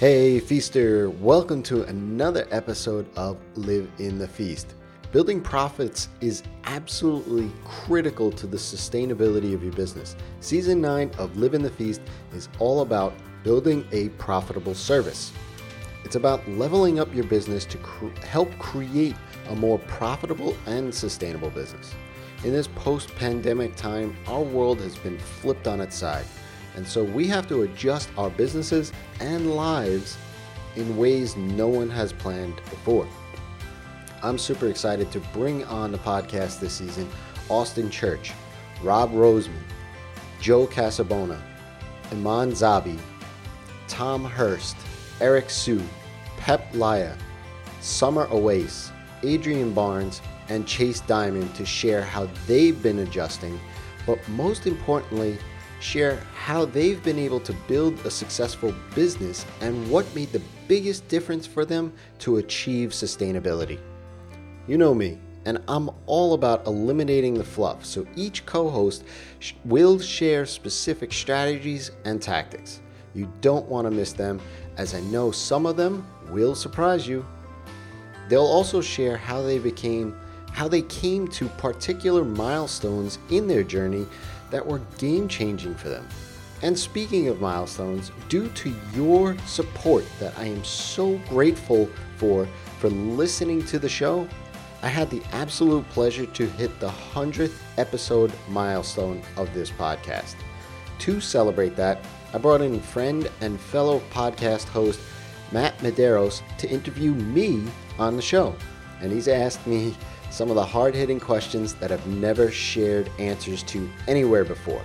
Hey, Feaster, welcome to another episode of Live in the Feast. Building profits is absolutely critical to the sustainability of your business. Season 9 of Live in the Feast is all about building a profitable service. It's about leveling up your business to cr- help create a more profitable and sustainable business. In this post pandemic time, our world has been flipped on its side. And so we have to adjust our businesses and lives in ways no one has planned before. I'm super excited to bring on the podcast this season Austin Church, Rob Roseman, Joe Casabona, Iman Zabi, Tom Hurst, Eric Siu, Peep Laja, Summer Awais, Adrian Barnes, and Chase Dimond to share how they've been adjusting, but most importantly, share how they've been able to build a successful business and what made the biggest difference for them to achieve sustainability. You know me, and I'm all about eliminating the fluff, so each co host will share specific strategies and tactics. You don't want to miss them, as I know some of them will surprise you. They'll also share how they became how they came to particular milestones in their journey that were game changing for them. And speaking of milestones, due to your support that I am so grateful for for listening to the show, I had the absolute pleasure to hit the 100th episode milestone of this podcast. To celebrate that, I brought in friend and fellow podcast host Matt Medeiros to interview me on the show. And he's asked me some of the hard hitting questions that I've never shared answers to anywhere before.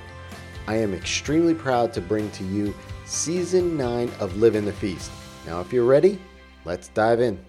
I am extremely proud to bring to you season 9 of Live in the Feast. Now, if you're ready, let's dive in.